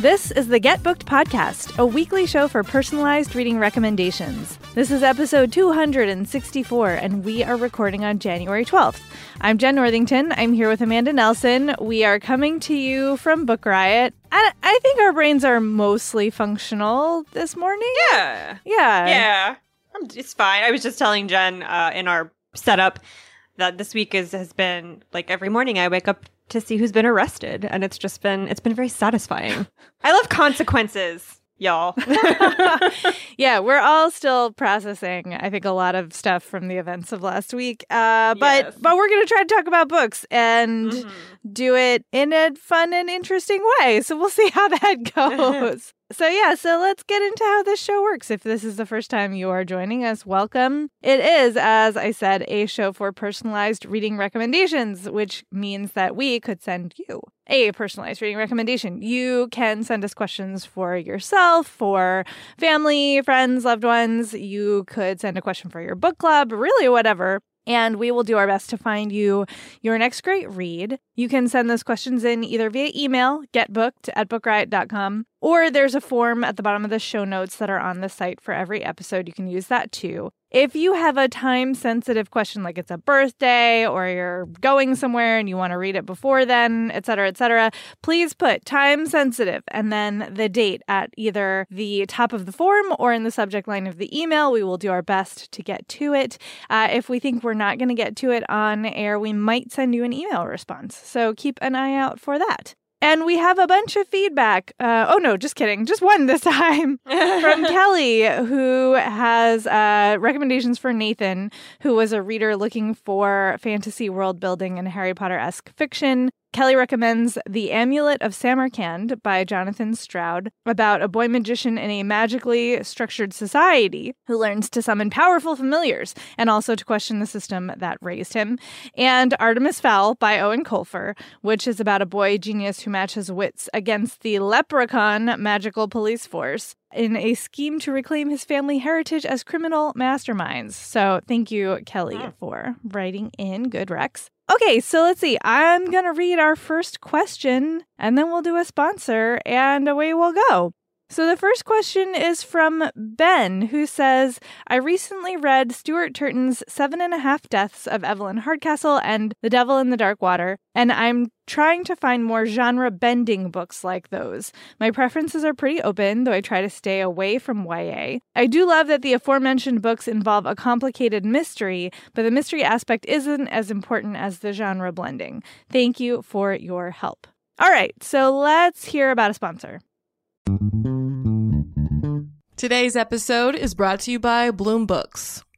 This is the Get Booked Podcast, a weekly show for personalized reading recommendations. This is episode 264, and we are recording on January 12th. I'm Jenn Northington. I'm here with Amanda Nelson. We are coming to you from Book Riot. And I think our brains are mostly functional this morning. Yeah. Yeah. Yeah. I'm, it's fine. I was just telling Jenn uh, in our setup that this week is has been like every morning I wake up to see who's been arrested and it's just been it's been very satisfying. I love consequences, y'all. yeah, we're all still processing. I think a lot of stuff from the events of last week. Uh, but Yes. but we're gonna try to talk about books and Mhm. do it in a fun and interesting way. So we'll see how that goes. So yeah, so let's get into how this show works. If this is the first time you are joining us, welcome. It is, as I said, a show for personalized reading recommendations, which means that we could send you a personalized reading recommendation. You can send us questions for yourself, for family, friends, loved ones. You could send a question for your book club, really whatever. And we will do our best to find you your next great read. You can send those questions in either via email, getbooked at bookriot.com, or there's a form at the bottom of the show notes that are on the site for every episode. You can use that too. If you have a time sensitive question, like it's a birthday or you're going somewhere and you want to read it before then, et cetera, et cetera, please put time sensitive and then the date at either the top of the form or in the subject line of the email. We will do our best to get to it. Uh, if we think we're not going to get to it on air, we might send you an email response. So keep an eye out for that. And we have a bunch of feedback. Uh, oh, no, just kidding. Just one this time from Kelly, who has uh, recommendations for Nathan, who was a reader looking for fantasy world building and Harry Potter esque fiction. Kelly recommends The Amulet of Samarkand by Jonathan Stroud about a boy magician in a magically structured society who learns to summon powerful familiars and also to question the system that raised him. And Artemis Fowl by Eoin Colfer, which is about a boy genius who matches wits against the leprechaun magical police force in a scheme to reclaim his family heritage as criminal masterminds. So thank you, Kelly, Oh. for writing in. Good Rex. Okay, so let's see. I'm going to read our first question and then we'll do a sponsor and away we'll go. So the first question is from Ben, who says, I recently read Stuart Turton's Seven and a Half Deaths of Evelyn Hardcastle and The Devil in the Dark Water, and I'm trying to find more genre bending books like those. My preferences are pretty open, though I try to stay away from YA. I do love that the aforementioned books involve a complicated mystery, but the mystery aspect isn't as important as the genre blending. Thank you for your help. All right, so let's hear about a sponsor. Today's episode is brought to you by Bloom Books.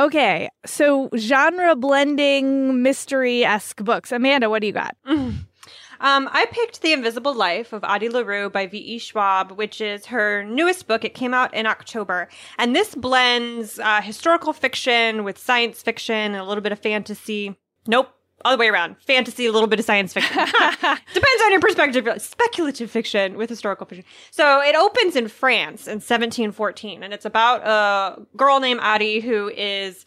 Okay, so genre blending mystery esque books. Amanda, what do you got? Um, I picked The Invisible Life of Addie LaRue by V.E. Schwab, which is her newest book. It came out in October. And this blends uh, historical fiction with science fiction and a little bit of fantasy. Nope. All the way around. Fantasy, a little bit of science fiction. Depends on your perspective. Speculative fiction with historical fiction. So it opens in France in 1714, and it's about a girl named Addie who is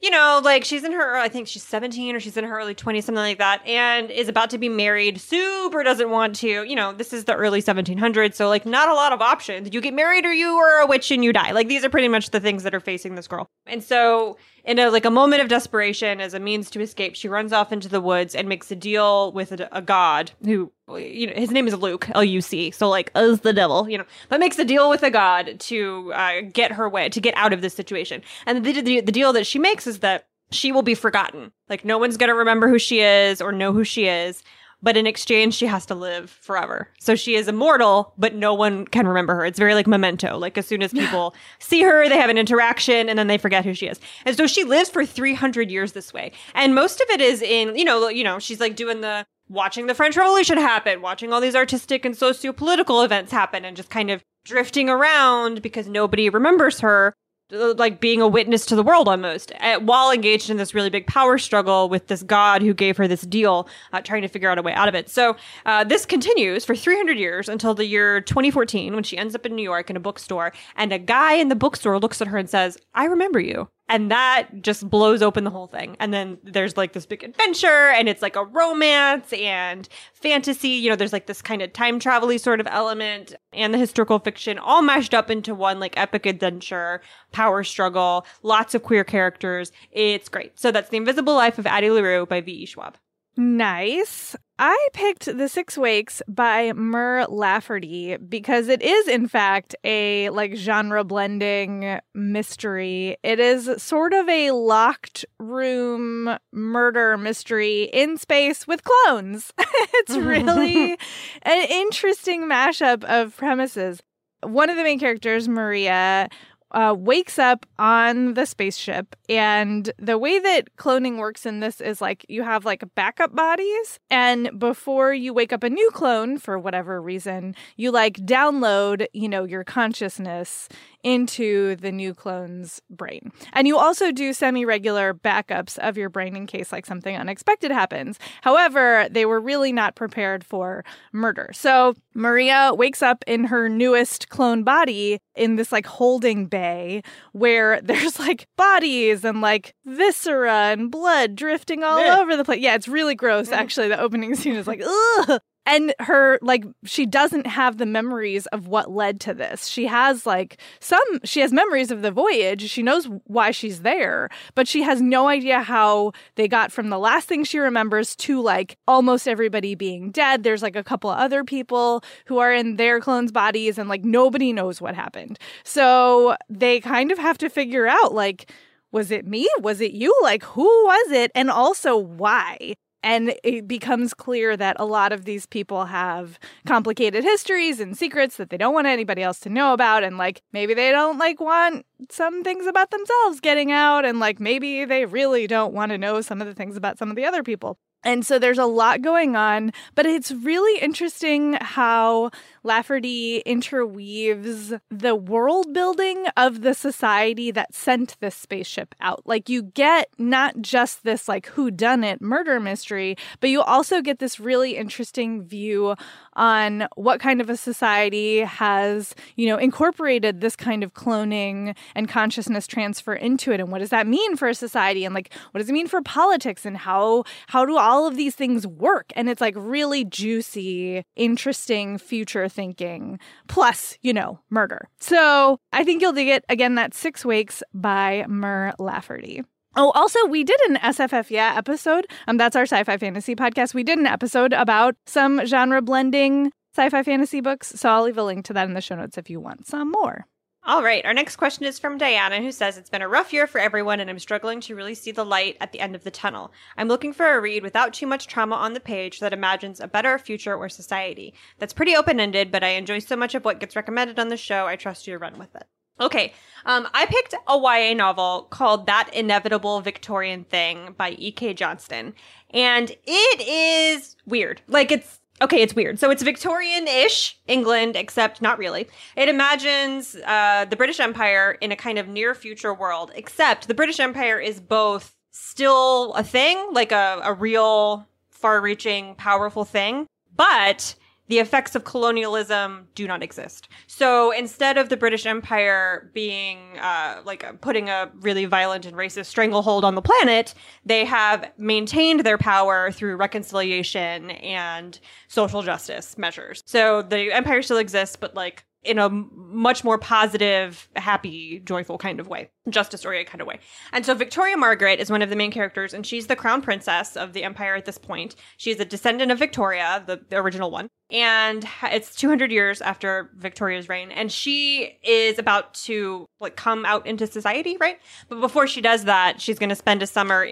you know, like she's in her, I think she's 17 or she's in her early 20s, something like that, and is about to be married. Super doesn't want to, you know, this is the early 1700s, so like not a lot of options. You get married or you are a witch and you die. Like these are pretty much the things that are facing this girl. And so, in a like a moment of desperation, as a means to escape, she runs off into the woods and makes a deal with a, a god who, you know, his name is Luc, L U C. So like, is the devil, you know, but makes a deal with a god to uh, get her way, to get out of this situation. And the, the the deal that she makes is that she will be forgotten. Like no one's gonna remember who she is or know who she is but in exchange she has to live forever. So she is immortal but no one can remember her. It's very like memento. Like as soon as people see her they have an interaction and then they forget who she is. And so she lives for 300 years this way. And most of it is in you know you know she's like doing the watching the french revolution happen watching all these artistic and socio-political events happen and just kind of drifting around because nobody remembers her like being a witness to the world almost uh, while engaged in this really big power struggle with this god who gave her this deal uh, trying to figure out a way out of it. So uh, this continues for 300 years until the year 2014 when she ends up in new york in a bookstore and a guy in the bookstore looks at her and says i remember you and that just blows open the whole thing. And then there's like this big adventure and it's like a romance and fantasy. You know there's like this kind of time travel sort of element and the historical fiction all mashed up into one like epic adventure power struggle lots of queer characters. It's great. So that's the invisible life of addie larue by v.e schwab. Nice. I picked The Six Wakes by Mur Lafferty because it is, in fact, a like genre blending mystery. It is sort of a locked room murder mystery in space with clones. it's mm-hmm. really an interesting mashup of premises. One of the main characters, Maria, uh, wakes up on the spaceship. And the way that cloning works in this is like you have like backup bodies. And before you wake up a new clone, for whatever reason, you like download, you know, your consciousness into the new clone's brain. And you also do semi regular backups of your brain in case like something unexpected happens. However, they were really not prepared for murder. So Maria wakes up in her newest clone body in this like holding bay where there's like bodies and like viscera and blood drifting all Yeah. over the place. Yeah, it's really gross. Mm-hmm. Actually, the opening scene is like, ugh. And her, like, she doesn't have the memories of what led to this. She has, like, some, she has memories of the voyage. She knows why she's there, but she has no idea how they got from the last thing she remembers to, like, almost everybody being dead. There's, like, a couple of other people who are in their clones' bodies, and, like, nobody knows what happened. So they kind of have to figure out, like, was it me? Was it you? Like, who was it? And also, why? And it becomes clear that a lot of these people have complicated histories and secrets that they don't want anybody else to know about. And like, maybe they don't like want some things about themselves getting out. And like, maybe they really don't want to know some of the things about some of the other people. And so there's a lot going on, but it's really interesting how Lafferty interweaves the world building of the society that sent this spaceship out. Like you get not just this like who done it murder mystery, but you also get this really interesting view on what kind of a society has, you know, incorporated this kind of cloning and consciousness transfer into it and what does that mean for a society and like what does it mean for politics and how how do all of these things work? And it's like really juicy, interesting future thinking plus, you know, murder. So, I think you'll dig it. Again, that's 6 Wakes by Mur Lafferty. Oh, also, we did an SFF Yeah episode. Um, that's our sci fi fantasy podcast. We did an episode about some genre blending sci fi fantasy books. So I'll leave a link to that in the show notes if you want some more. All right. Our next question is from Diana, who says it's been a rough year for everyone, and I'm struggling to really see the light at the end of the tunnel. I'm looking for a read without too much trauma on the page that imagines a better future or society. That's pretty open ended, but I enjoy so much of what gets recommended on the show. I trust you to run with it. Okay, um, I picked a YA novel called That Inevitable Victorian Thing by E.K. Johnston. And it is weird. Like, it's okay, it's weird. So it's Victorian ish England, except not really. It imagines uh, the British Empire in a kind of near future world, except the British Empire is both still a thing, like a, a real far reaching, powerful thing, but the effects of colonialism do not exist. So instead of the British Empire being uh, like putting a really violent and racist stranglehold on the planet, they have maintained their power through reconciliation and social justice measures. So the empire still exists, but like in a much more positive, happy, joyful kind of way, justice oriented kind of way. And so Victoria Margaret is one of the main characters, and she's the crown princess of the empire at this point. She's a descendant of Victoria, the, the original one, and it's 200 years after Victoria's reign, and she is about to like come out into society, right? But before she does that, she's going to spend a summer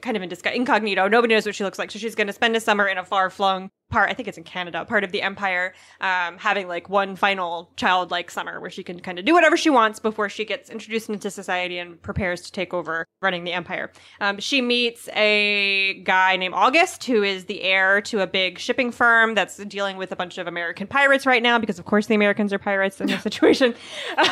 kind of in disguise, incognito. Nobody knows what she looks like, so she's going to spend a summer in a far flung part i think it's in canada part of the empire um, having like one final childlike summer where she can kind of do whatever she wants before she gets introduced into society and prepares to take over running the empire. Um, she meets a guy named august who is the heir to a big shipping firm that's dealing with a bunch of american pirates right now because of course the americans are pirates in this situation.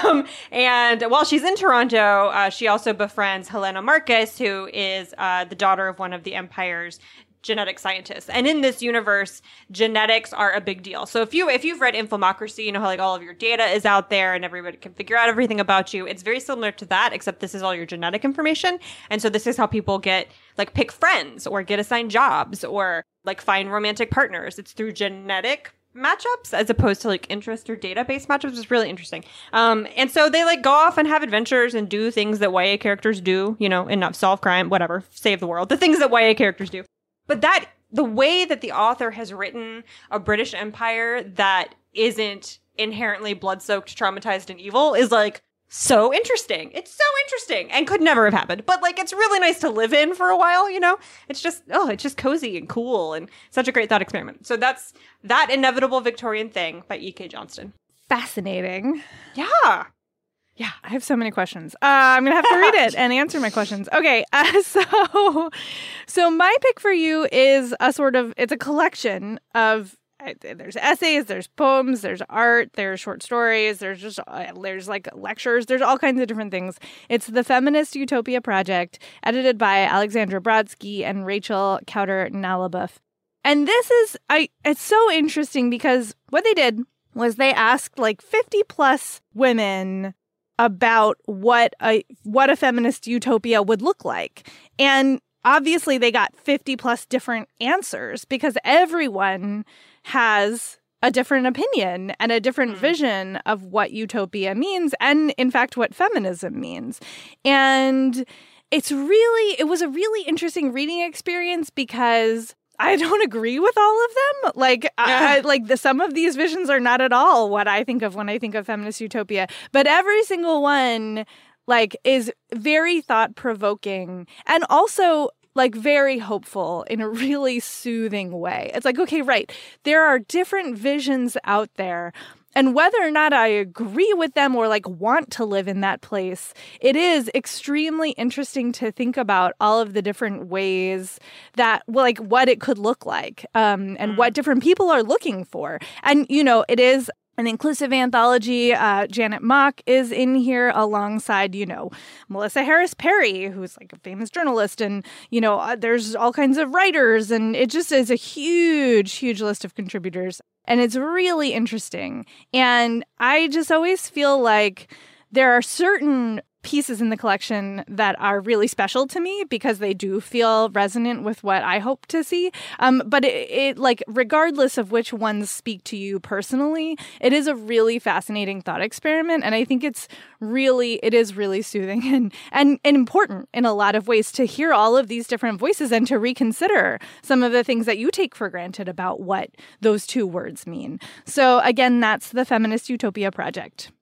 Um, and while she's in toronto uh, she also befriends helena marcus who is uh, the daughter of one of the empire's genetic scientists. And in this universe, genetics are a big deal. So if you if you've read Infomocracy, you know how like all of your data is out there and everybody can figure out everything about you. It's very similar to that, except this is all your genetic information. And so this is how people get like pick friends or get assigned jobs or like find romantic partners. It's through genetic matchups as opposed to like interest or database matchups is really interesting. Um, and so they like go off and have adventures and do things that YA characters do, you know, and solve crime, whatever, save the world, the things that YA characters do. But that the way that the author has written a British Empire that isn't inherently blood soaked, traumatized, and evil is like so interesting. It's so interesting and could never have happened. But like it's really nice to live in for a while, you know? It's just oh, it's just cozy and cool and such a great thought experiment. So that's that inevitable Victorian thing by E.K. Johnston. Fascinating. Yeah. Yeah, I have so many questions. Uh, I'm gonna have to read it and answer my questions. Okay, uh, so so my pick for you is a sort of it's a collection of there's essays, there's poems, there's art, there's short stories, there's just uh, there's like lectures, there's all kinds of different things. It's the Feminist Utopia Project, edited by Alexandra Brodsky and Rachel Kauder Nalebuff. And this is I it's so interesting because what they did was they asked like 50 plus women about what a what a feminist utopia would look like. And obviously they got 50 plus different answers because everyone has a different opinion and a different mm. vision of what utopia means and in fact what feminism means. And it's really it was a really interesting reading experience because I don't agree with all of them. Like, I, like the some of these visions are not at all what I think of when I think of feminist utopia. But every single one, like, is very thought provoking and also like very hopeful in a really soothing way. It's like, okay, right, there are different visions out there. And whether or not I agree with them or like want to live in that place, it is extremely interesting to think about all of the different ways that, well, like what it could look like um, and mm. what different people are looking for. And, you know, it is an inclusive anthology. Uh, Janet Mock is in here alongside, you know, Melissa Harris Perry, who's like a famous journalist, and you know, uh, there's all kinds of writers, and it just is a huge, huge list of contributors, and it's really interesting. And I just always feel like there are certain pieces in the collection that are really special to me because they do feel resonant with what I hope to see. Um, but it, it, like, regardless of which ones speak to you personally, it is a really fascinating thought experiment. And I think it's really, it is really soothing and, and, and important in a lot of ways to hear all of these different voices and to reconsider some of the things that you take for granted about what those two words mean. So, again, that's the Feminist Utopia Project.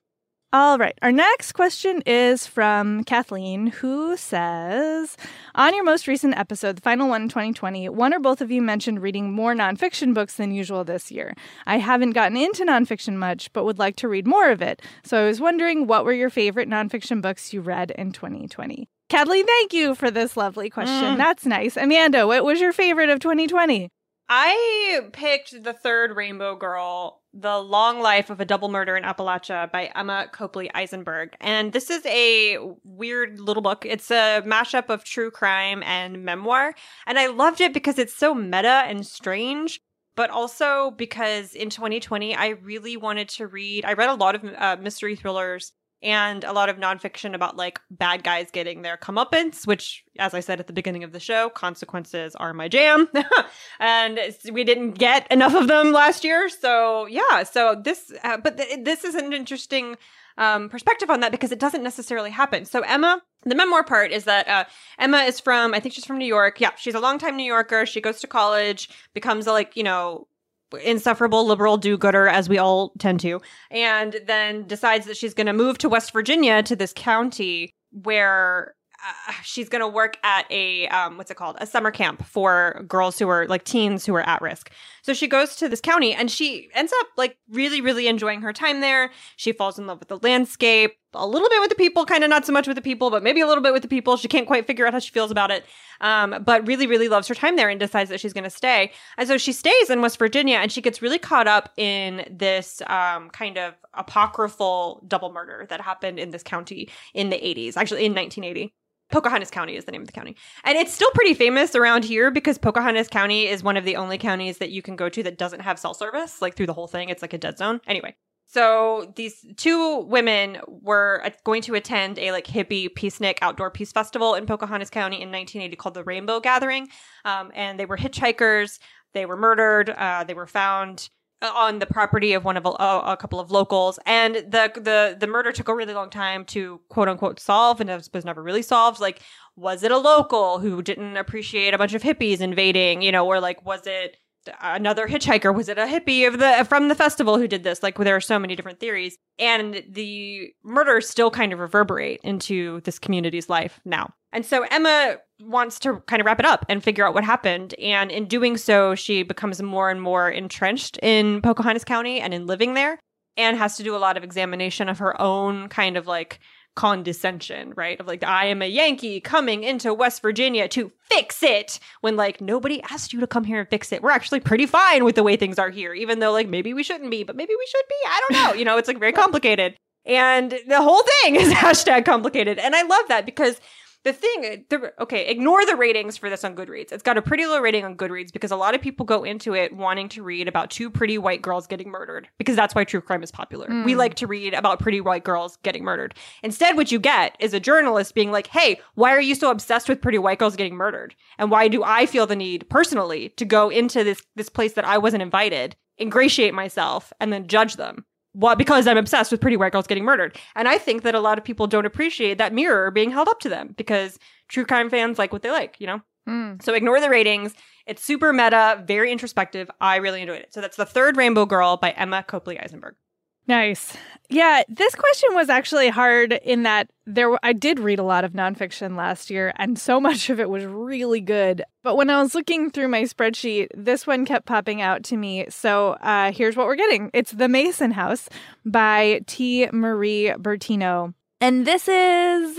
All right. Our next question is from Kathleen, who says On your most recent episode, the final one in 2020, one or both of you mentioned reading more nonfiction books than usual this year. I haven't gotten into nonfiction much, but would like to read more of it. So I was wondering what were your favorite nonfiction books you read in 2020? Kathleen, thank you for this lovely question. Mm. That's nice. Amanda, what was your favorite of 2020? I picked the third Rainbow Girl the Long Life of a Double Murder in Appalachia by Emma Copley Eisenberg. And this is a weird little book. It's a mashup of true crime and memoir. And I loved it because it's so meta and strange, but also because in 2020, I really wanted to read. I read a lot of uh, mystery thrillers and a lot of nonfiction about like bad guys getting their comeuppance, which, as I said at the beginning of the show, consequences are my jam. and we didn't get enough of them last year. So, yeah. So, this, uh, but th- this is an interesting um, perspective on that because it doesn't necessarily happen. So, Emma, the memoir part is that uh, Emma is from, I think she's from New York. Yeah, she's a longtime New Yorker. She goes to college, becomes a like, you know, insufferable liberal do-gooder as we all tend to and then decides that she's going to move to west virginia to this county where uh, she's going to work at a um, what's it called? A summer camp for girls who are like teens who are at risk so she goes to this county and she ends up like really really enjoying her time there. She falls in love with the landscape a little bit with the people kind of not so much with the people but maybe a little bit with the people. She can't quite figure out how she feels about it um, but really really loves her time there and decides that she's going to stay. And so she stays in west virginia and she gets really caught up in this um, kind of apocryphal double murder that happened in this county in the 80s actually in 1980 Pocahontas County is the name of the county. And it's still pretty famous around here because Pocahontas County is one of the only counties that you can go to that doesn't have cell service, like through the whole thing. It's like a dead zone. Anyway, so these two women were going to attend a like hippie peacenik outdoor peace festival in Pocahontas County in 1980 called the Rainbow Gathering. Um, and they were hitchhikers. They were murdered. Uh, they were found on the property of one of a, a, couple of locals, and the the the murder took a really long time to quote unquote solve, and was never really solved. Like, was it a local who didn't appreciate a bunch of hippies invading? You know, or like was it another hitchhiker? Was it a hippie of the from the festival who did this? Like, there are so many different theories, and the murders still kind of reverberate into this community's life now. And so Emma wants to kind of wrap it up and figure out what happened, and in doing so, she becomes more and more entrenched in Pocahontas County and in living there, and has to do a lot of examination of her own kind of like condescension, right? Of like, I am a Yankee coming into West Virginia to fix it when like nobody asked you to come here and fix it. We're actually pretty fine with the way things are here, even though like maybe we shouldn't be, but maybe we should be. I don't know. You know, it's like very complicated. And the whole thing is hashtag complicated. And I love that because the thing, the, okay, ignore the ratings for this on Goodreads. It's got a pretty low rating on Goodreads because a lot of people go into it wanting to read about two pretty white girls getting murdered because that's why true crime is popular. Mm. We like to read about pretty white girls getting murdered. Instead, what you get is a journalist being like, hey, why are you so obsessed with pretty white girls getting murdered? And why do I feel the need personally to go into this, this place that I wasn't invited, ingratiate myself, and then judge them? Well, because I'm obsessed with pretty white girls getting murdered. And I think that a lot of people don't appreciate that mirror being held up to them because true crime fans like what they like, you know? Mm. So ignore the ratings. It's super meta, very introspective. I really enjoyed it. So that's The Third Rainbow Girl by Emma Copley Eisenberg. Nice. Yeah, this question was actually hard in that there I did read a lot of nonfiction last year and so much of it was really good. But when I was looking through my spreadsheet, this one kept popping out to me. So uh, here's what we're getting. It's The Mason House by T. Marie Bertino. And this is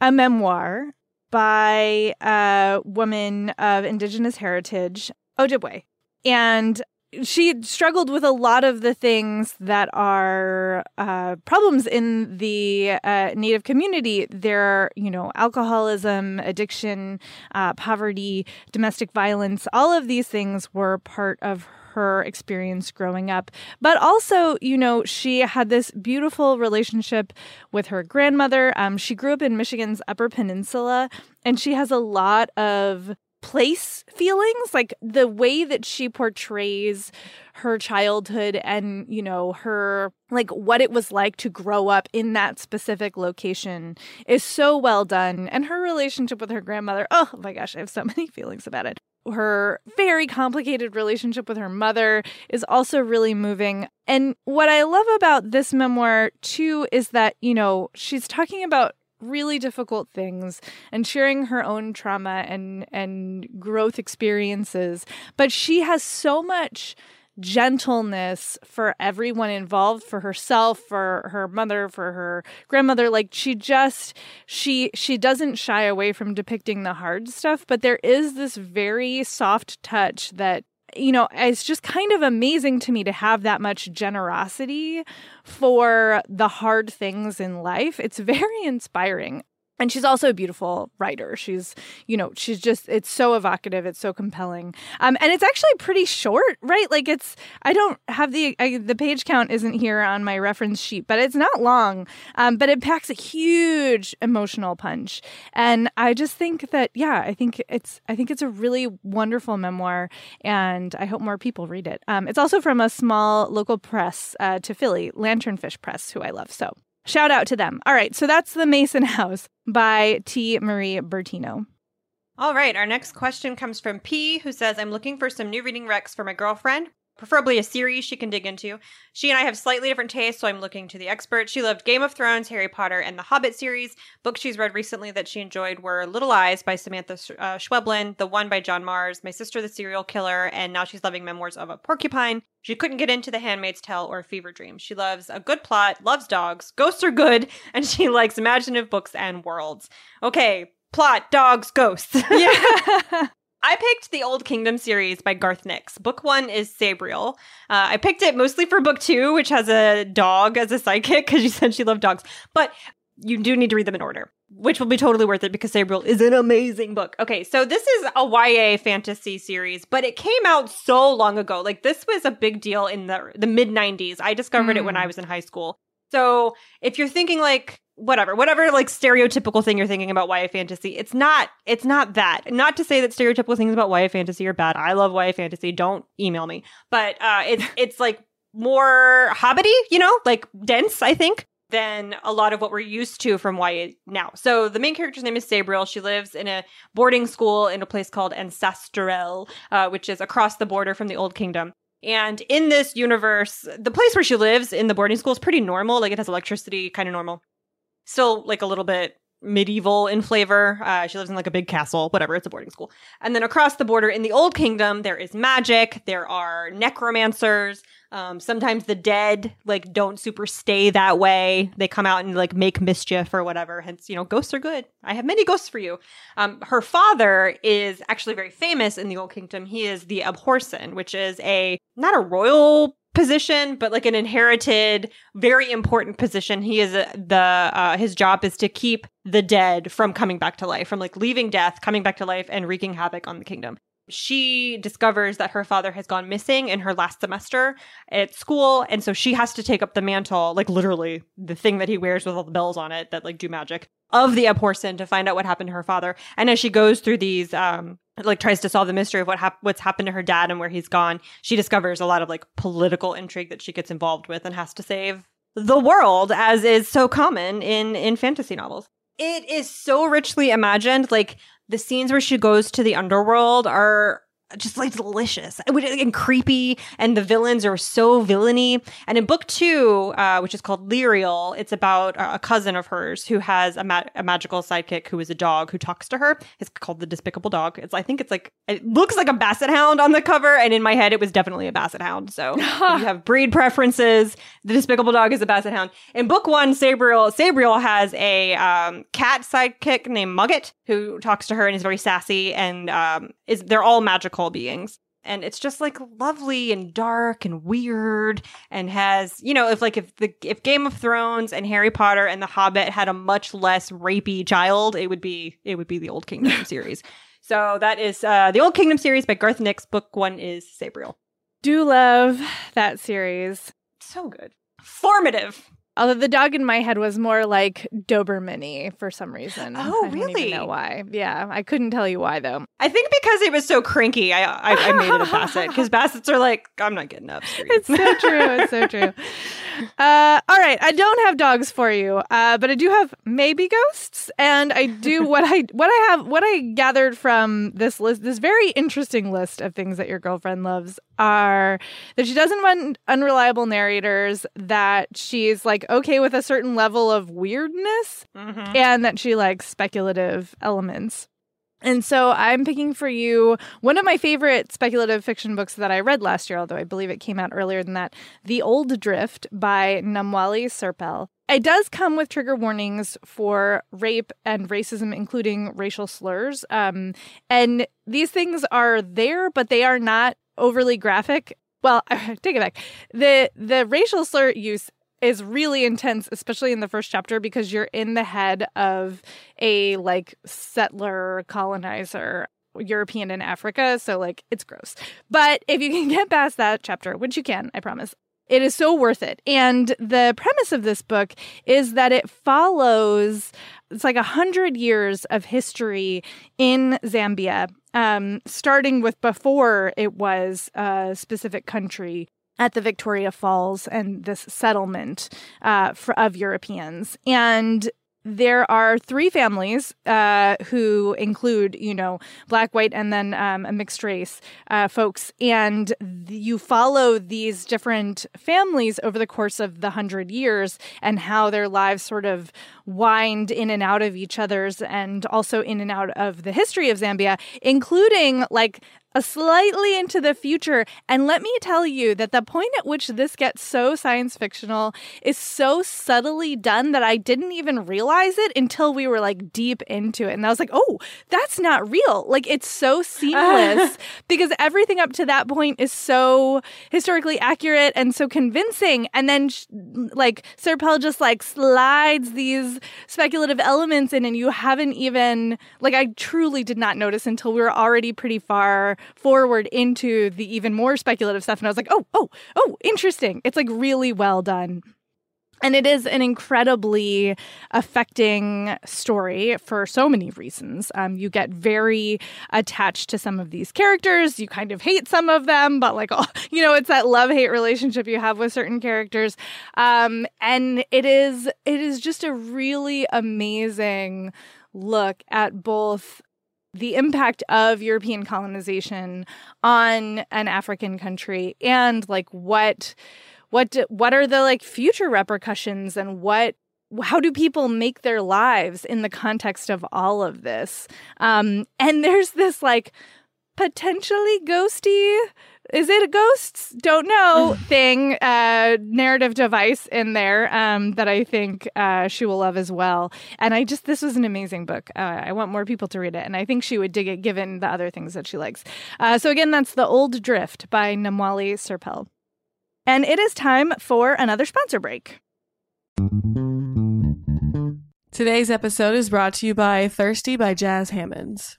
a memoir by a woman of indigenous heritage, Ojibwe. And she struggled with a lot of the things that are uh, problems in the uh, Native community. There are, you know, alcoholism, addiction, uh, poverty, domestic violence. All of these things were part of her experience growing up. But also, you know, she had this beautiful relationship with her grandmother. Um, she grew up in Michigan's Upper Peninsula, and she has a lot of place feelings like the way that she portrays her childhood and you know her like what it was like to grow up in that specific location is so well done and her relationship with her grandmother oh my gosh i have so many feelings about it her very complicated relationship with her mother is also really moving. And what I love about this memoir, too, is that, you know, she's talking about really difficult things and sharing her own trauma and and growth experiences but she has so much gentleness for everyone involved for herself for her mother for her grandmother. Like she just she she doesn't shy away from depicting the hard stuff but there is this very soft touch that you know, it's just kind of amazing to me to have that much generosity for the hard things in life. It's very inspiring and she's also a beautiful writer. She's you know she's just it's so evocative. It's so compelling. Um and it's actually pretty short right? Like it's i don't have the I, the page count isn't here on my reference sheet but it's not long. Um but it packs a huge emotional punch. And i just think that yeah i think it's i think it's a really wonderful memoir and i hope more people read it. Um it's also from a small local press uh, to philly lanternfish press who i love. So Shout out to them. All right, so that's The Mason House by T. Marie Bertino. All right, our next question comes from P, who says, I'm looking for some new reading recs for my girlfriend preferably a series she can dig into. She and I have slightly different tastes, so I'm looking to the expert. She loved Game of Thrones, Harry Potter, and the Hobbit series. Books she's read recently that she enjoyed were Little Eyes by Samantha uh, Schweblin, The One by John Marrs, My Sister the Serial Killer, and now she's loving Memoirs of a Porcupine. She couldn't get into The Handmaid's Tale or Fever Dream. She loves a good plot, loves dogs, ghosts are good, and she likes imaginative books and worlds. Okay, plot, dogs, ghosts. Yeah. I picked the Old Kingdom series by Garth Nix. Book one is Sabriel. Uh, I picked it mostly for book two, which has a dog as a sidekick because she said she loved dogs. But you do need to read them in order, which will be totally worth it because Sabriel is an amazing book. Okay, so this is a YA fantasy series, but it came out so long ago. Like this was a big deal in the the mid 90s. I discovered mm. it when I hmm. was in high school. So if you're thinking like whatever whatever like stereotypical thing you're thinking about YA fantasy it's not it's not that not to say that stereotypical things about YA fantasy are bad I love YA fantasy don't email me but uh it's it's like more hobbity you know like dense I think than a lot of what we're used to from YA now. So the main character's name is Sabriel. She lives in a boarding school in a place called Ancelstierre, uh, which is across the border from the Old Kingdom. And in this universe, the place where she lives in the boarding school is pretty normal. Like it has electricity, kind of normal still like a little bit medieval in flavor. Uh, she lives in like a big castle, whatever. It's a boarding school. And then across the border in the Old Kingdom, there is magic. There are necromancers. Um, sometimes the dead like don't super stay that way. They come out and like make mischief or whatever. Hence, you know, ghosts are good. I have many ghosts for you. Um, her father is actually very famous in the Old Kingdom. He is the Abhorsen, which is a not a royal position, but like an inherited, very important position. He is a, the uh, his job is to keep the dead from coming back to life, from like leaving death, coming back to life, and wreaking havoc on the kingdom. She discovers that her father has gone missing in her last semester at school, and so she has to take up the mantle, like literally the thing that he wears with all the bells on it that like do magic of the Abhorsen to find out what happened to her father. And as she goes through these um like tries to solve the mystery of what hap- what's happened to her dad and where he's gone, she discovers a lot of like political intrigue that she gets involved with and has to save the world as is so common in in fantasy novels. It is so richly imagined like the scenes where she goes to the underworld are just like delicious. And creepy and the villains are so villainy. And in book two uh, which is called Lirael it's about a cousin of hers who has a, ma- a, magical sidekick who is a dog who talks to her. It's called the despicable dog. It's i think it's like it looks like a basset hound on the cover and in my head it was definitely a basset hound. So if you have breed preferences the despicable dog is a basset hound. In book one sabriel sabriel has a um, cat sidekick named Mogget who talks to her and is very sassy and um, is they're all magical beings. And it's just like lovely and dark and weird and has you know if like if the if game of thrones and harry potter and the hobbit had a much less rapey child it would be it would be the old kingdom series. So that is uh the old kingdom series by garth nix. Book one is sabriel. Do love that series. So good. Formative Although the dog in my head was more like Doberman for some reason. Oh, I really? don't know why. Yeah, I couldn't tell you why though. I think because it was so cranky, I I, I made it a basset because bassets are like I'm not getting up. It's so true. It's so true. Uh, all right, I don't have dogs for you, uh, but I do have maybe ghosts, and I do what I what I have what I gathered from this list, this very interesting list of things that your girlfriend loves are that she doesn't want unreliable narrators, that she's like okay with a certain level of weirdness, mm-hmm. and that she likes speculative elements. And so I'm picking for you one of my favorite speculative fiction books that I read last year, although I believe it came out earlier than that The Old Drift by Namwali Serpell. It does come with trigger warnings for rape and racism, including racial slurs. Um, and these things are there, but they are not overly graphic. Well, take it back. The the racial slur use is really intense, especially in the first chapter, because you're in the head of a like settler colonizer. European in Africa, so like it's gross. But if you can get past that chapter, which you can, I promise, it is so worth it. And the premise of this book is that it follows it's like a hundred years of history in Zambia, um, starting with before it was a specific country at the Victoria Falls and this settlement uh, for, of Europeans. And there are three families uh, who include, you know, black, white, and then um, a mixed race uh, folks. And th- you follow these different families over the course of the hundred years and how their lives sort of wind in and out of each other's and also in and out of the history of Zambia, including like a slightly into the future. And let me tell you that the point at which this gets so science fictional is so subtly done that I didn't even realize it until we were like deep into it. And I was like, oh, that's not real. Like it's so seamless because everything up to that point is so historically accurate and so convincing. And then like Serpell just like slides these speculative elements in and you haven't even like I truly did not notice until we were already pretty far forward into the even more speculative stuff. And I was like, oh, oh, oh, interesting. It's like really well done. And it is an incredibly affecting story for so many reasons. Um, you get very attached to some of these characters. You kind of hate some of them, but like, oh, you know, it's that love hate relationship you have with certain characters. Um, and it is it is just a really amazing look at both the impact of European colonization on an African country and like what what what are the like future repercussions and what how do people make their lives in the context of all of this? Um and there's this like potentially ghosty is it a ghosts don't know thing uh narrative device in there um that i think uh she will love as well. And i just this was an amazing book. Uh, i want more people to read it and i think she would dig it given the other things that she likes. Uh, so again that's the old drift by namwali serpell and it is time for another sponsor break. Today's episode is brought to you by Thirsty by Jas Hammonds.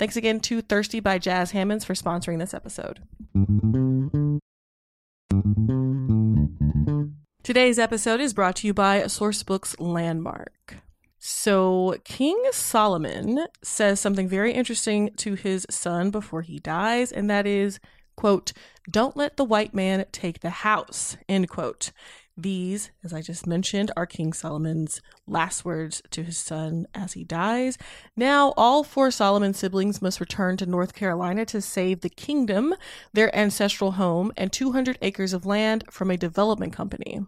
Thanks again to Thirsty by Jas Hammonds for sponsoring this episode. Today's episode is brought to you by Sourcebooks Landmark. So, King Solomon says something very interesting to his son before he dies, and that is, quote, don't let the white man take the house, end quote. These, as I just mentioned, are King Solomon's last words to his son as he dies. Now, all four Solomon siblings must return to North Carolina to save the kingdom, their ancestral home, and 200 acres of land from a development company.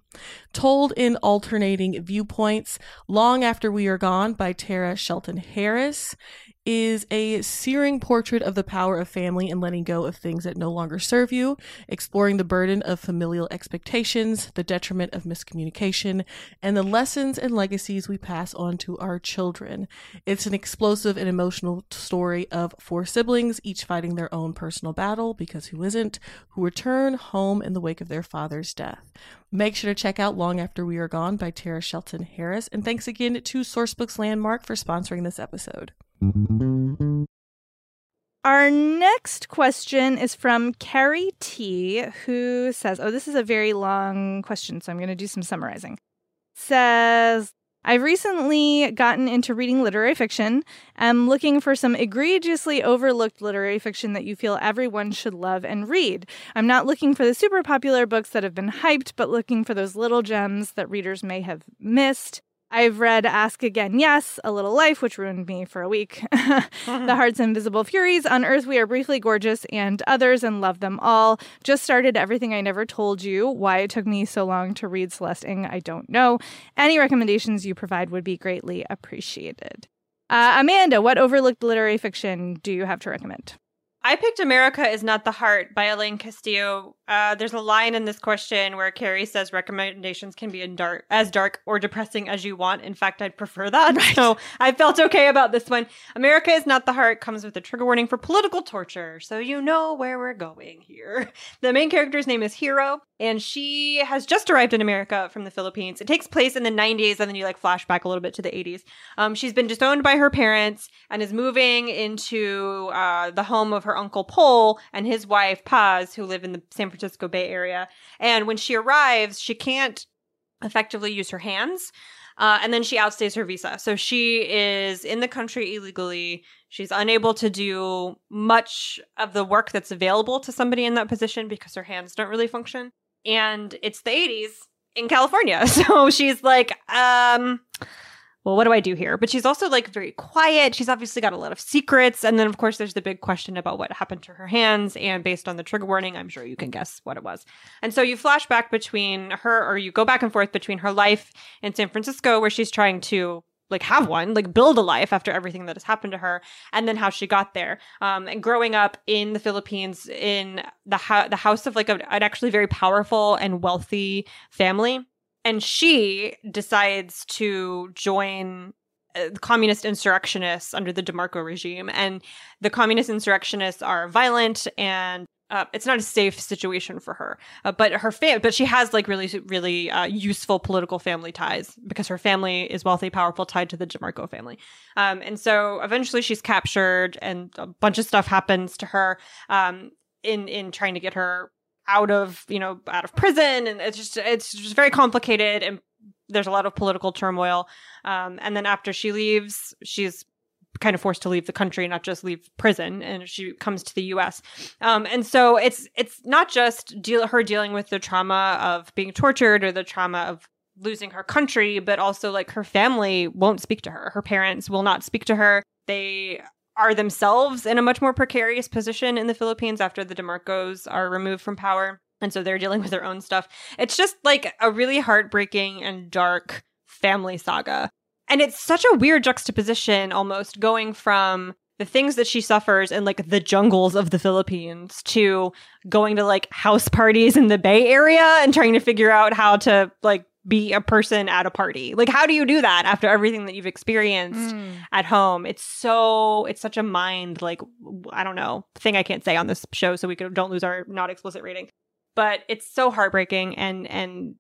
Told in alternating viewpoints, Long After We Are Gone by Tara Shelton Harris is a searing portrait of the power of family and letting go of things that no longer serve you, exploring the burden of familial expectations, the detriment of miscommunication, and the lessons and legacies we pass on to our children. It's an explosive and emotional story of four siblings, each fighting their own personal battle, because who isn't, who return home in the wake of their father's death. Make sure to check out Long After We Are Gone by Tara Shelton Harris. And thanks again to Sourcebooks Landmark for sponsoring this episode. Our next question is from Carrie T, who says, Oh, this is a very long question, so I'm going to do some summarizing. Says, I've recently gotten into reading literary fiction. I'm looking for some egregiously overlooked literary fiction that you feel everyone should love and read. I'm not looking for the super popular books that have been hyped, but looking for those little gems that readers may have missed. I've read Ask Again Yes, A Little Life, which ruined me for a week, The Heart's Invisible Furies, On Earth We Are Briefly Gorgeous, and others, and love them all. Just started Everything I Never Told You. Why it took me so long to read Celeste Ng, I don't know. Any recommendations you provide would be greatly appreciated. Uh, Amanda, what overlooked literary fiction do you have to recommend? I picked America is Not the Heart by Elaine Castillo. Uh, there's a line in this question where Carrie says recommendations can be dark, as dark or depressing as you want. In fact, I'd prefer that. Right. So I felt okay about this one. America is Not the Heart comes with a trigger warning for political torture. So you know where we're going here. The main character's name is Hero, and she has just arrived in America from the Philippines. It takes place in the 90s, and then you like flash back a little bit to the 80s. Um, she's been disowned by her parents and is moving into uh, the home of her uncle Paul and his wife Paz, who live in the San Francisco Bay Area. And when she arrives, she can't effectively use her hands. Uh, and then she outstays her visa. So she is in the country illegally. She's unable to do much of the work that's available to somebody in that position because her hands don't really function and it's the 80s in California. So she's like, um, well, what do I do here? But she's also like very quiet. She's obviously got a lot of secrets. And then, of course, there's the big question about what happened to her hands. And based on the trigger warning, I'm sure you can guess what it was. And so you flash back between her, or you go back and forth between her life in San Francisco, where she's trying to like have one, like build a life after everything that has happened to her, and then how she got there. Um, and growing up in the Philippines in the ho- the house of like a, an actually very powerful and wealthy family, and she decides to join uh, the communist insurrectionists under the DeMarco regime. And the communist insurrectionists are violent and uh, it's not a safe situation for her. Uh, but her fam- but she has like really, really uh, useful political family ties because her family is wealthy, powerful, tied to the DeMarco family. Um, and so eventually she's captured, and a bunch of stuff happens to her um, in in trying to get her out of you know out of prison, and it's just it's just very complicated and. There's a lot of political turmoil. Um, and then after she leaves, she's kind of forced to leave the country, not just leave prison, and she comes to the U.S. Um, and so it's it's not just deal her dealing with the trauma of being tortured or the trauma of losing her country, but also like her family won't speak to her. Her parents will not speak to her. They are themselves in a much more precarious position in the Philippines after the DeMarcos are removed from power. And so they're dealing with their own stuff. It's just like a really heartbreaking and dark family saga and it's such a weird juxtaposition almost going from the things that she suffers in like the jungles of the Philippines to going to like house parties in the Bay Area and trying to figure out how to like be a person at a party. Like how do you do that after everything that you've experienced Mm. at home? It's so it's such a mind like I don't know, thing I can't say on this show so we could, don't lose our not explicit rating. But it's so heartbreaking and and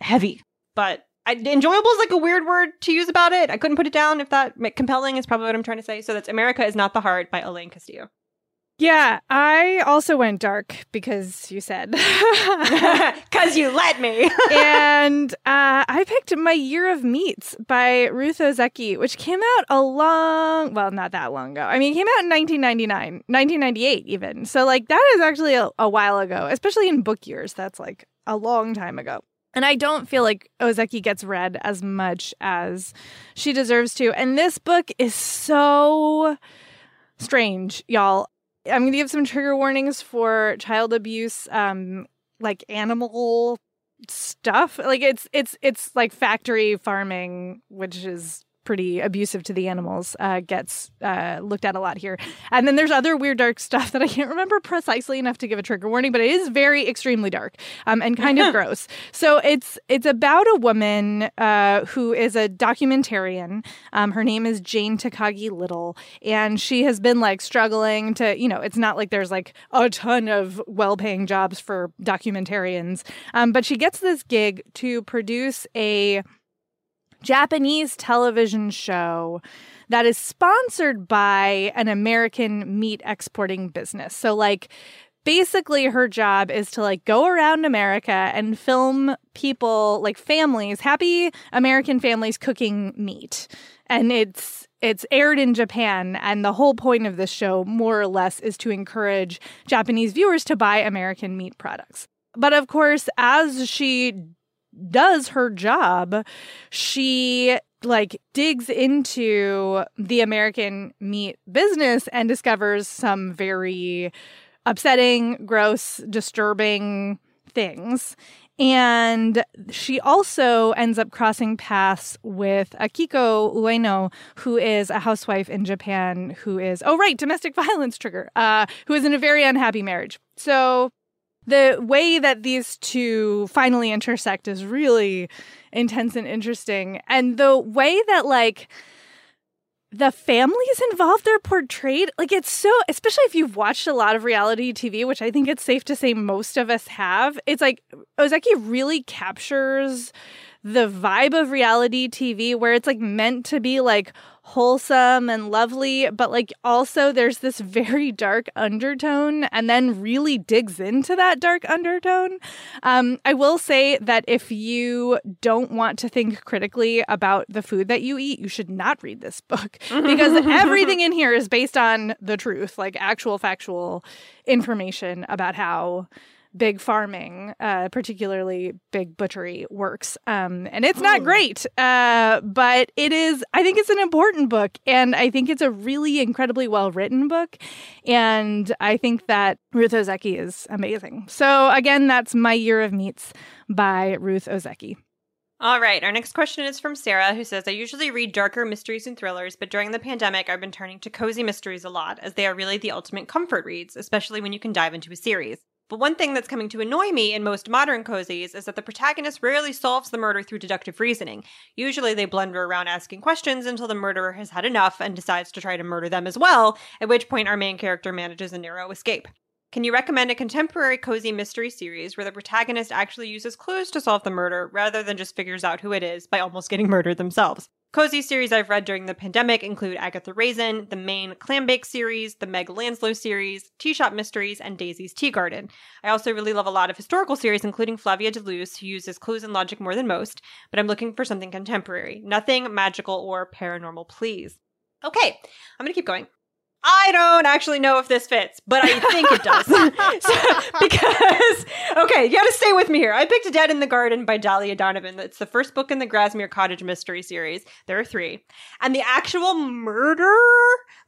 heavy. But I, enjoyable is like a weird word to use about it. I couldn't put it down. If that compelling is probably what I'm trying to say. So that's America is not the heart by Elaine Castillo. Yeah, I also went dark because you said. Because you let me. and uh, I picked My Year of Meats by Ruth Ozeki, which came out a long, well, not that long ago. I mean, it came out in 1999, 1998 even. So, like, that is actually a, a while ago, especially in book years. That's like a long time ago. And I don't feel like Ozeki gets read as much as she deserves to. And this book is so strange, y'all. I'm going to give some trigger warnings for child abuse, um, like animal stuff. Like it's it's it's like factory farming, which is pretty abusive to the animals uh, gets uh, looked at a lot here. And then there's other weird dark stuff that i can't remember precisely enough to give a trigger warning but it is very extremely dark um, and kind of gross. So it's it's about a woman uh, who is a documentarian. Um, her name is jane takagi little and she has been like struggling to you know it's not like there's like a ton of well-paying jobs for documentarians. Um, but she gets this gig to produce a Japanese television show that is sponsored by an American meat exporting business. So, like, basically, her job is to like go around America and film people, like families, happy American families cooking meat. And it's it's aired in Japan, and the whole point of this show, more or less, is to encourage Japanese viewers to buy American meat products. But of course, as she does her job, she like digs into the American meat business and discovers some very upsetting, gross, disturbing things. And she also ends up crossing paths with Akiko Ueno, who is a housewife in Japan, who is, oh, right, domestic violence trigger, uh, who is in a very unhappy marriage. So the way that these two finally intersect is really intense and interesting. And the way that, like, the families involved are portrayed like it's so especially if you've watched a lot of reality tv which i think it's safe to say most of us have it's like ozeki really captures the vibe of reality tv where it's like meant to be like wholesome and lovely but like also there's this very dark undertone and then really digs into that dark undertone. Um, i will say that if you don't want to think critically about the food that you eat you should not read this book because everything in here is based on the truth like actual factual information about how big farming, uh, particularly big butchery, works. Um, and it's not great, uh, but it is, I think it's an important book. And I think it's a really incredibly well written book. And I think that Ruth Ozeki is amazing. So, again, that's My Year of Meats by Ruth Ozeki. All right. Our next question is from Sarah, who says I usually read darker mysteries and thrillers, but during the pandemic, I've been turning to cozy mysteries a lot, as they are really the ultimate comfort reads, especially when you can dive into a series. But one thing that's coming to annoy me in most modern cozies is that the protagonist rarely solves the murder through deductive reasoning. Usually they blunder around asking questions until the murderer has had enough and decides to try to murder them as well, at which point our main character manages a narrow escape. Can you recommend a contemporary cozy mystery series where the protagonist actually uses clues to solve the murder rather than just figures out who it is by almost getting murdered themselves? Cozy series I've read during the pandemic include Agatha Raisin, the Maine Clambake series, the Meg Langslow series, Tea Shop Mysteries, and Daisy's Tea Garden. I also really love a lot of historical series, including Flavia de Luce, who uses clues and logic more than most, but I'm looking for something contemporary. Nothing magical or paranormal, please. Okay, I'm gonna keep going. I don't actually know if this fits, but I think it does. So- because, okay, you gotta stay with me here. I picked Dead in the Garden by Dahlia Donovan. That's the first book in the Grasmere Cottage mystery series. There are three. And the actual murderer,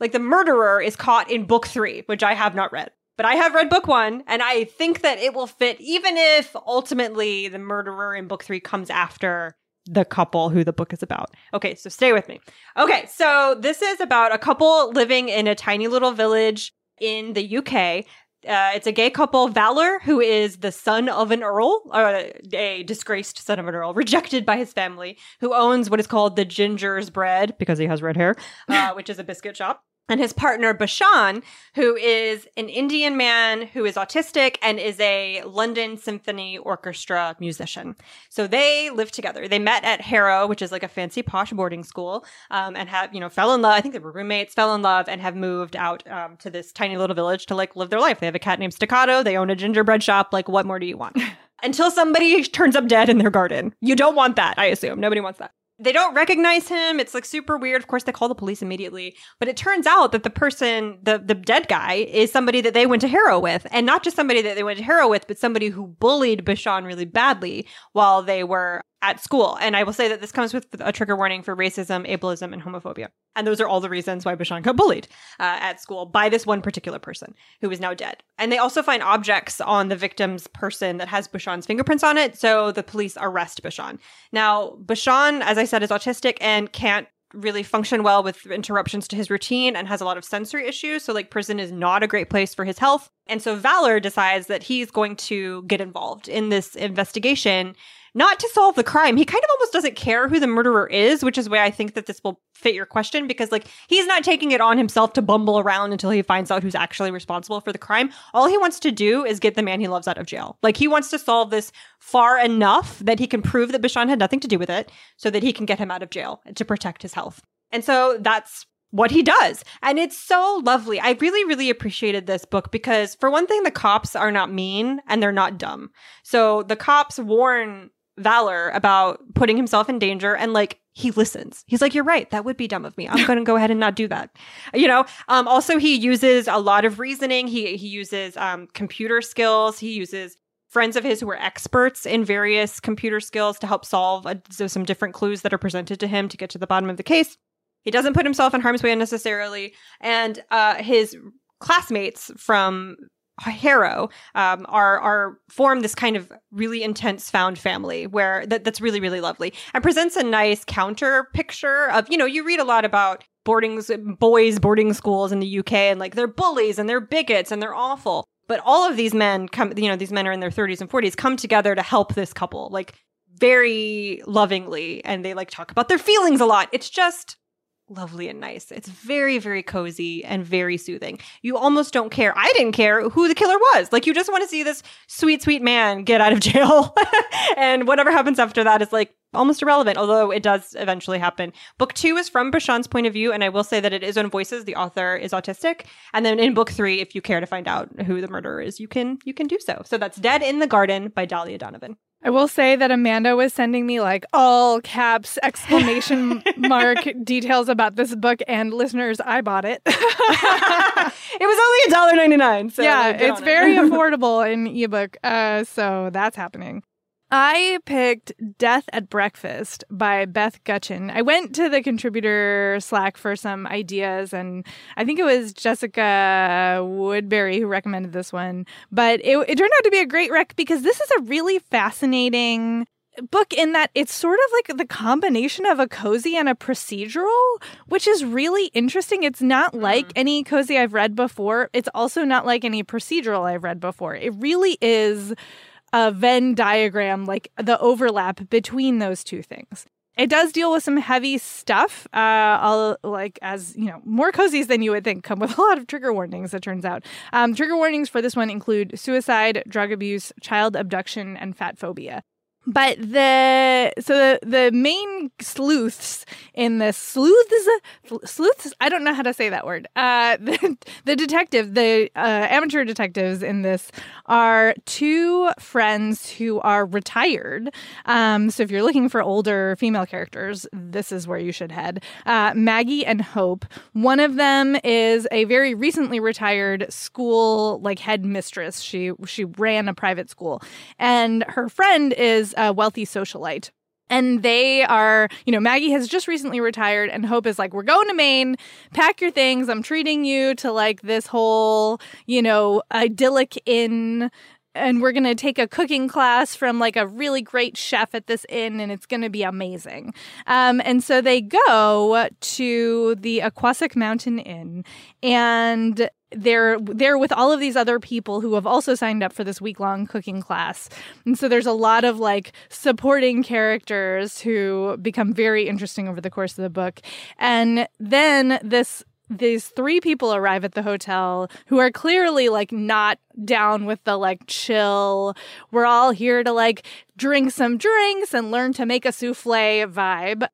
like the murderer, is caught in book three, which I have not read. But I have read book one, and I think that it will fit, even if ultimately the murderer in book three comes after the couple who the book is about. Okay, so stay with me. Okay, so this is about a couple living in a tiny little village in the UK. Uh, it's a gay couple, Valor, who is the son of an earl, or a disgraced son of an earl, rejected by his family, who owns what is called the Ginger's Bread because he has red hair, uh, which is a biscuit shop and his partner Bashan, who is an Indian man who is autistic and is a London Symphony Orchestra musician. So they live together. They met at Harrow, which is like a fancy posh boarding school, um, and have you know fell in love. I think they were roommates, fell in love, and have moved out um, to this tiny little village to like live their life. They have a cat named Staccato. They own a gingerbread shop. Like, what more do you want? Until somebody turns up dead in their garden. You don't want that, I assume. Nobody wants that they don't recognize him. It's like super weird. Of course, they call the police immediately. But it turns out that the person, the the dead guy, is somebody that they went to Harrow with, and not just somebody that they went to Harrow with, but somebody who bullied Bashan really badly while they were at school. And I will say that this comes with a trigger warning for racism, ableism, and homophobia. And those are all the reasons why Bashan got bullied uh, at school by this one particular person who is now dead. And they also find objects on the victim's person that has Bashan's fingerprints on it. So the police arrest Bashan. Now, Bashan, as I said, is autistic and can't really function well with interruptions to his routine and has a lot of sensory issues. So, like, prison is not a great place for his health. And so, Valor decides that he's going to get involved in this investigation not to solve the crime. He kind of almost doesn't care who the murderer is, which is why I think that this will fit your question because like he's not taking it on himself to bumble around until he finds out who's actually responsible for the crime. All he wants to do is get the man he loves out of jail. Like he wants to solve this far enough that he can prove that Bashan had nothing to do with it so that he can get him out of jail to protect his health. And so that's what he does. And it's so lovely. I really, really appreciated this book because, for one thing, the cops are not mean and they're not dumb. So the cops warn Valor about putting himself in danger and like he listens. He's like, You're right. That would be dumb of me. I'm going to go ahead and not do that. You know, um, also, he uses a lot of reasoning. He, he uses um, computer skills. He uses friends of his who are experts in various computer skills to help solve a, so some different clues that are presented to him to get to the bottom of the case. He doesn't put himself in harm's way unnecessarily. And uh, his classmates from Harrow um, are are form this kind of really intense found family where that, that's really really lovely and presents a nice counter picture of you know you read a lot about boarding boys boarding schools in the UK and like they're bullies and they're bigots and they're awful but all of these men come you know these men are in their 30s and 40s come together to help this couple like very lovingly and they like talk about their feelings a lot. It's just lovely and nice. It's very, very cozy and very soothing. You almost don't care. I didn't care who the killer was. Like, you just want to see this sweet, sweet man get out of jail. and whatever happens after that is like almost irrelevant, although it does eventually happen. Book two is from Bashan's point of view, and I will say that it is own voices. The author is autistic. And then in book three, if you care to find out who the murderer is, you can you can do so. So that's Dead in the Garden by Dahlia Donovan. I will say that Amanda was sending me like all caps exclamation mark details about this book, and listeners, I bought it. it was only a dollar ninety nine. So yeah, it's very affordable in ebook. Uh, so that's happening. I picked Death at Breakfast by Beth Gutcheon. I went to the contributor Slack for some ideas, and I think it was Jessica Woodbury who recommended this one. But it, it turned out to be a great rec because this is a really fascinating book in that it's sort of like the combination of a cozy and a procedural, which is really interesting. It's not mm-hmm. like any cozy I've read before. It's also not like any procedural I've read before. It really is a Venn diagram, like the overlap between those two things. It does deal with some heavy stuff. Uh, I'll like as you know, more cozies than you would think come with a lot of trigger warnings. It turns out. Um, trigger warnings for this one include suicide, drug abuse, child abduction, and fat phobia. But the so the, the main sleuths in the sleuths sleuths I don't know how to say that word. Uh, the, the detective, the uh, amateur detectives in this are two friends who are retired. Um, so if you're looking for older female characters, this is where you should head. Uh, Maggie and Hope. One of them is a very recently retired school like headmistress. She she ran a private school, and her friend is a wealthy socialite. And they are, you know, Maggie has just recently retired, and Hope is like, We're going to Maine, pack your things. I'm treating you to like this whole, you know, idyllic inn and we're going to take a cooking class from like a really great chef at this inn and it's going to be amazing. Um, and so they go to the Aquasic Mountain Inn and they're they're with all of these other people who have also signed up for this week long cooking class. And so there's a lot of like supporting characters who become very interesting over the course of the book. And then this these three people arrive at the hotel who are clearly like not down with the like chill. We're all here to like drink some drinks and learn to make a souffle vibe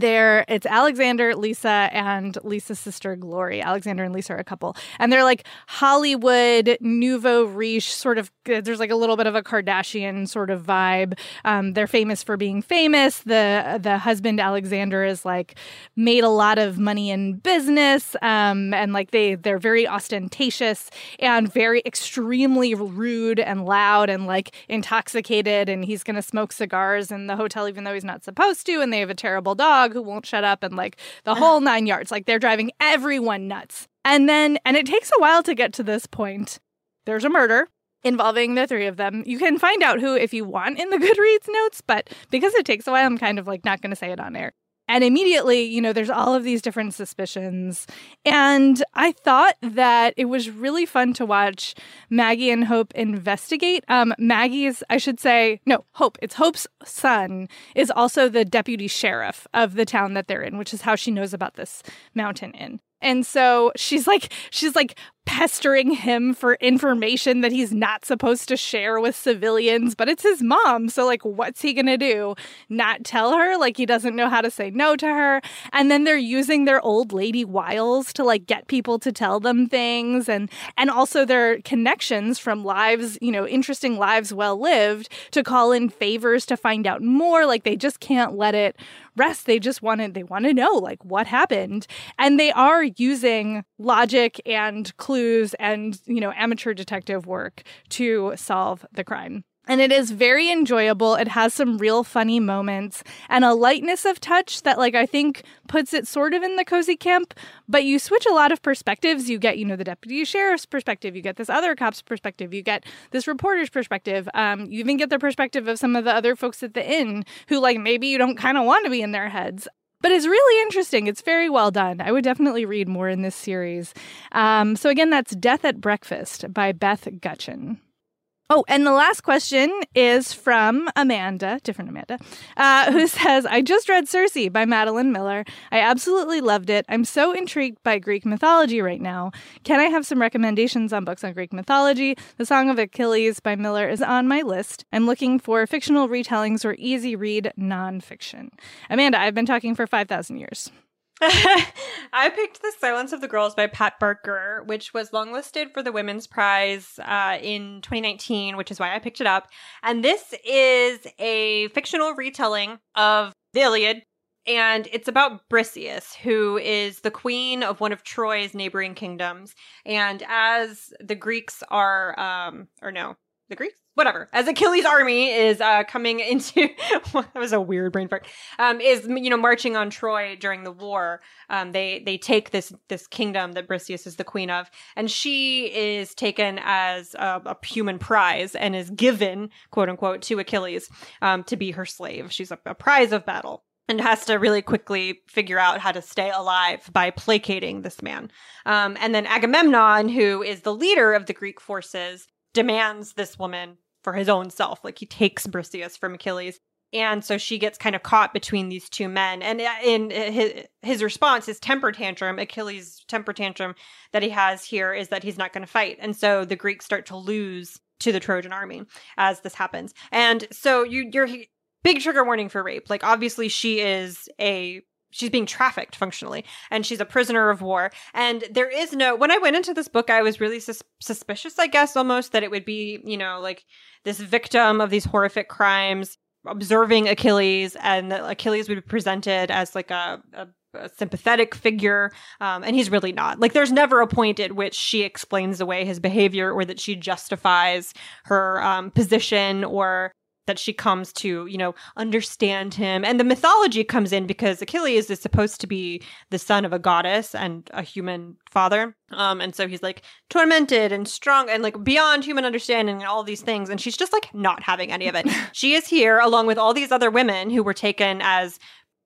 there it's alexander lisa and lisa's sister glory. Alexander and lisa are a couple. And they're like hollywood nouveau riche sort of there's like a little bit of a kardashian sort of vibe. Um, they're famous for being famous. The the husband alexander is like made a lot of money in business um, and like they they're very ostentatious and very extremely rude and loud and like intoxicated and he's gonna smoke cigars in the hotel even though he's not supposed to and they have a terrible dog dog who won't shut up and like the uh-huh. whole nine yards. Like they're driving everyone nuts. And then, and it takes a while to get to this point. There's a murder involving the three of them. You can find out who if you want in the Goodreads notes, but because it takes a while, I'm kind of like not going to say it on air. And immediately, you know, there's all of these different suspicions. And I thought that it was really fun to watch Maggie and Hope investigate. Um, Maggie's, I should say, no, Hope, it's Hope's son, is also the deputy sheriff of the town that they're in, which is how she knows about this mountain inn. And so she's like, she's like pestering him for information that he's not supposed to share with civilians, but it's his mom. So, like, what's he going to do? Not tell her? Like, he doesn't know how to say no to her. And then they're using their old lady wiles to, like, get people to tell them things and, and also their connections from lives, you know, interesting lives well lived to call in favors to find out more. Like, they just can't let it rest. They just want to, they want to know, like, what happened. And they are using logic and clues clues and, you know, amateur detective work to solve the crime. And it is very enjoyable. It has some real funny moments and a lightness of touch that, like, I think puts it sort of in the cozy camp. But you switch a lot of perspectives. You get, you know, the deputy sheriff's perspective. You get this other cop's perspective. You get this reporter's perspective. Um, you even get the perspective of some of the other folks at the inn who, like, maybe you don't kind of want to be in their heads but it's really interesting. It's very well done. I would definitely read more in this series. Um, so, again, that's Death at Breakfast by Beth Gutcheon. Oh, and the last question is from Amanda, different Amanda, uh, who says, I just read Circe by Madeline Miller. I absolutely loved it. I'm so intrigued by Greek mythology right now. Can I have some recommendations on books on Greek mythology? The Song of Achilles by Miller is on my list. I'm looking for fictional retellings or easy read nonfiction. Amanda, I've been talking for 5,000 years. I picked The Silence of the Girls by Pat Barker, which was longlisted for the Women's Prize uh, in 2019, which is why I picked it up. And this is a fictional retelling of the Iliad. And it's about Briseis, who is the queen of one of Troy's neighboring kingdoms. And as the Greeks are, um, or no, the Greeks? Whatever. As Achilles' army is uh, coming into that was a weird brain fart. Um, is you know marching on Troy during the war. Um, they they take this this kingdom that Briseis is the queen of, and she is taken as a, a human prize and is given quote unquote to Achilles um, to be her slave. She's a, a prize of battle and has to really quickly figure out how to stay alive by placating this man. Um, and then Agamemnon, who is the leader of the Greek forces, demands this woman for his own self. Like he takes Briseis from Achilles. And so she gets kind of caught between these two men. And uh, in uh, his, his response, his temper tantrum, Achilles' temper tantrum that he has here is that he's not going to fight. And so the Greeks start to lose to the Trojan army as this happens. And so you, you're big trigger warning for rape. Like obviously she is a she's being trafficked functionally and she's a prisoner of war. And there is no when i went into this book i was really sus- suspicious i guess almost that it would be you know like this victim of these horrific crimes observing achilles and that achilles would be presented as like a, a a sympathetic figure um, and he's really not. Like there's never a point at which she explains away his behavior or that she justifies her um, position or that she comes to, you know, understand him. And the mythology comes in because Achilles is supposed to be the son of a goddess and a human father. Um, and so he's like tormented and strong and like beyond human understanding and all these things. And she's just like not having any of it. she is here along with all these other women who were taken as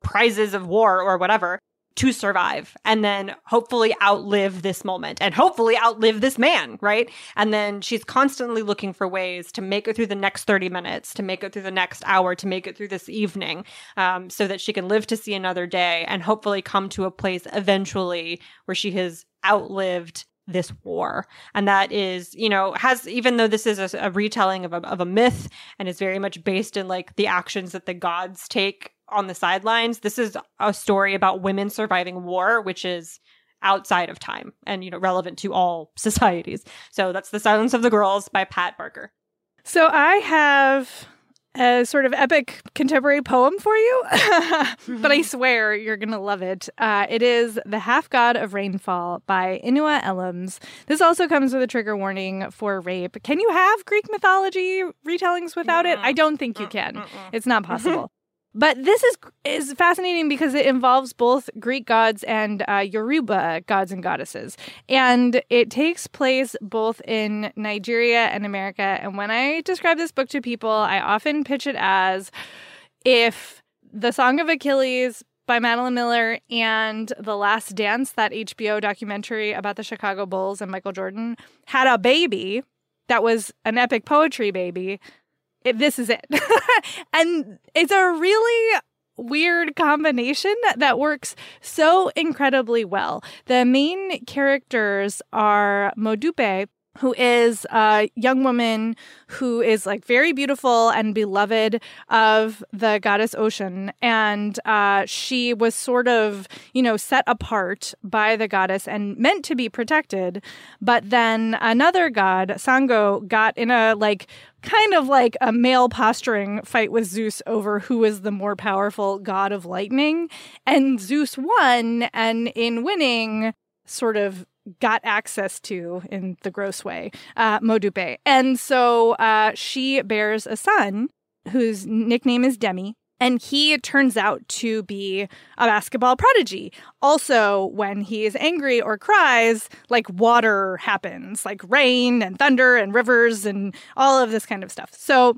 prizes of war or whatever to survive and then hopefully outlive this moment and hopefully outlive this man, right? And then she's constantly looking for ways to make it through the next 30 minutes, to make it through the next hour, to make it through this evening, um, so that she can live to see another day and hopefully come to a place eventually where she has outlived this war. And that is, you know, has, even though this is a, a retelling of a, of a myth and is very much based in like the actions that the gods take on the sidelines. This is a story about women surviving war, which is outside of time and you know relevant to all societies. So that's The Silence of the Girls by Pat Barker. So I have a sort of epic contemporary poem for you, but I mm-hmm. swear you're going to love it. Uh, it is The Half God of Rainfall by Inua Ellams. This also comes with a trigger warning for rape. Can you have Greek mythology retellings without it? I don't think you mm, can. Mm, mm. It's not possible. But this is is fascinating because it involves both Greek gods and uh, Yoruba gods and goddesses, and it takes place both in Nigeria and America. And when I describe this book to people, I often pitch it as if the Song of Achilles by Madeline Miller and The Last Dance, that HBO documentary about the Chicago Bulls and Michael Jordan, had a baby that was an epic poetry baby this is it. and it's a really weird combination that works so incredibly well. The main characters are Modupe, who is a young woman who is like very beautiful and beloved of the goddess Osun. And uh, she was sort of, you know, set apart by the goddess and meant to be protected. But then another god, Sango, got in a like kind of like a male posturing fight with Zeus over who is the more powerful god of lightning. And Zeus won. And in winning, sort of got access to in the gross way, uh, Modupe. And so uh, she bears a son whose nickname is Demi. And he turns out to be a basketball prodigy. Also, when he is angry or cries, like water happens, like rain and thunder and rivers and all of this kind of stuff. So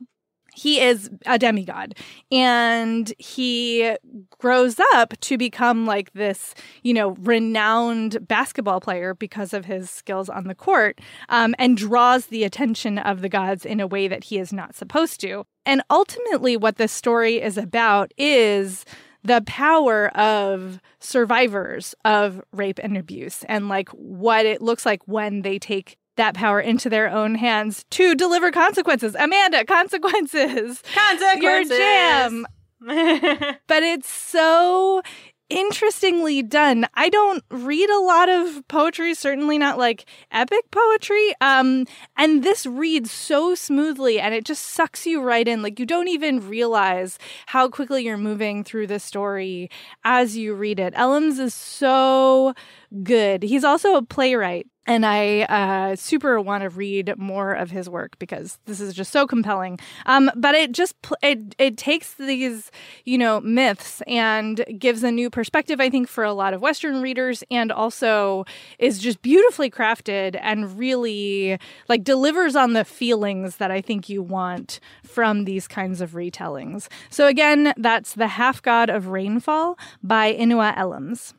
he is a demigod. And he grows up to become like this you know renowned basketball player because of his skills on the court um, and draws the attention of the gods in a way that he is not supposed to. And ultimately what this story is about is the power of survivors of rape and abuse and like what it looks like when they take that power into their own hands to deliver consequences. Amanda, consequences. Consequences. Your jam. but it's so interestingly done. I don't read a lot of poetry, certainly not like epic poetry. Um, and this reads so smoothly and it just sucks you right in. Like you don't even realize how quickly you're moving through the story as you read it. Ellams is so good. He's also a playwright and I uh, super want to read more of his work because this is just so compelling. Um, but it just it it takes these you know myths and gives a new perspective, I think, for a lot of Western readers, and also is just beautifully crafted and really like delivers on the feelings that I think you want from these kinds of retellings. So again, that's the Half God of Rainfall by Inua Ellams.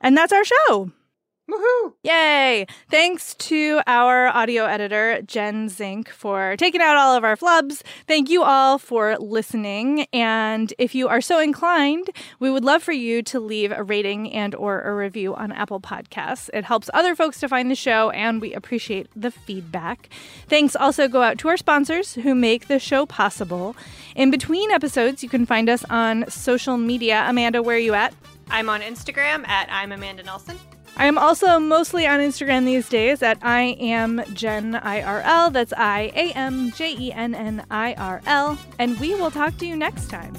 And that's our show. Woohoo! Yay! Thanks to our audio editor, Jen Zink, for taking out all of our flubs. Thank you all for listening. And if you are so inclined, we would love for you to leave a rating and or a review on Apple Podcasts. It helps other folks to find the show, and we appreciate the feedback. Thanks also go out to our sponsors who make the show possible. In between episodes, you can find us on social media. Amanda, where are you at? I'm on Instagram at I'm Amanda Nelson. I am also mostly on Instagram these days at I am Jenn IRL. That's I A M J E N N I R L. And we will talk to you next time.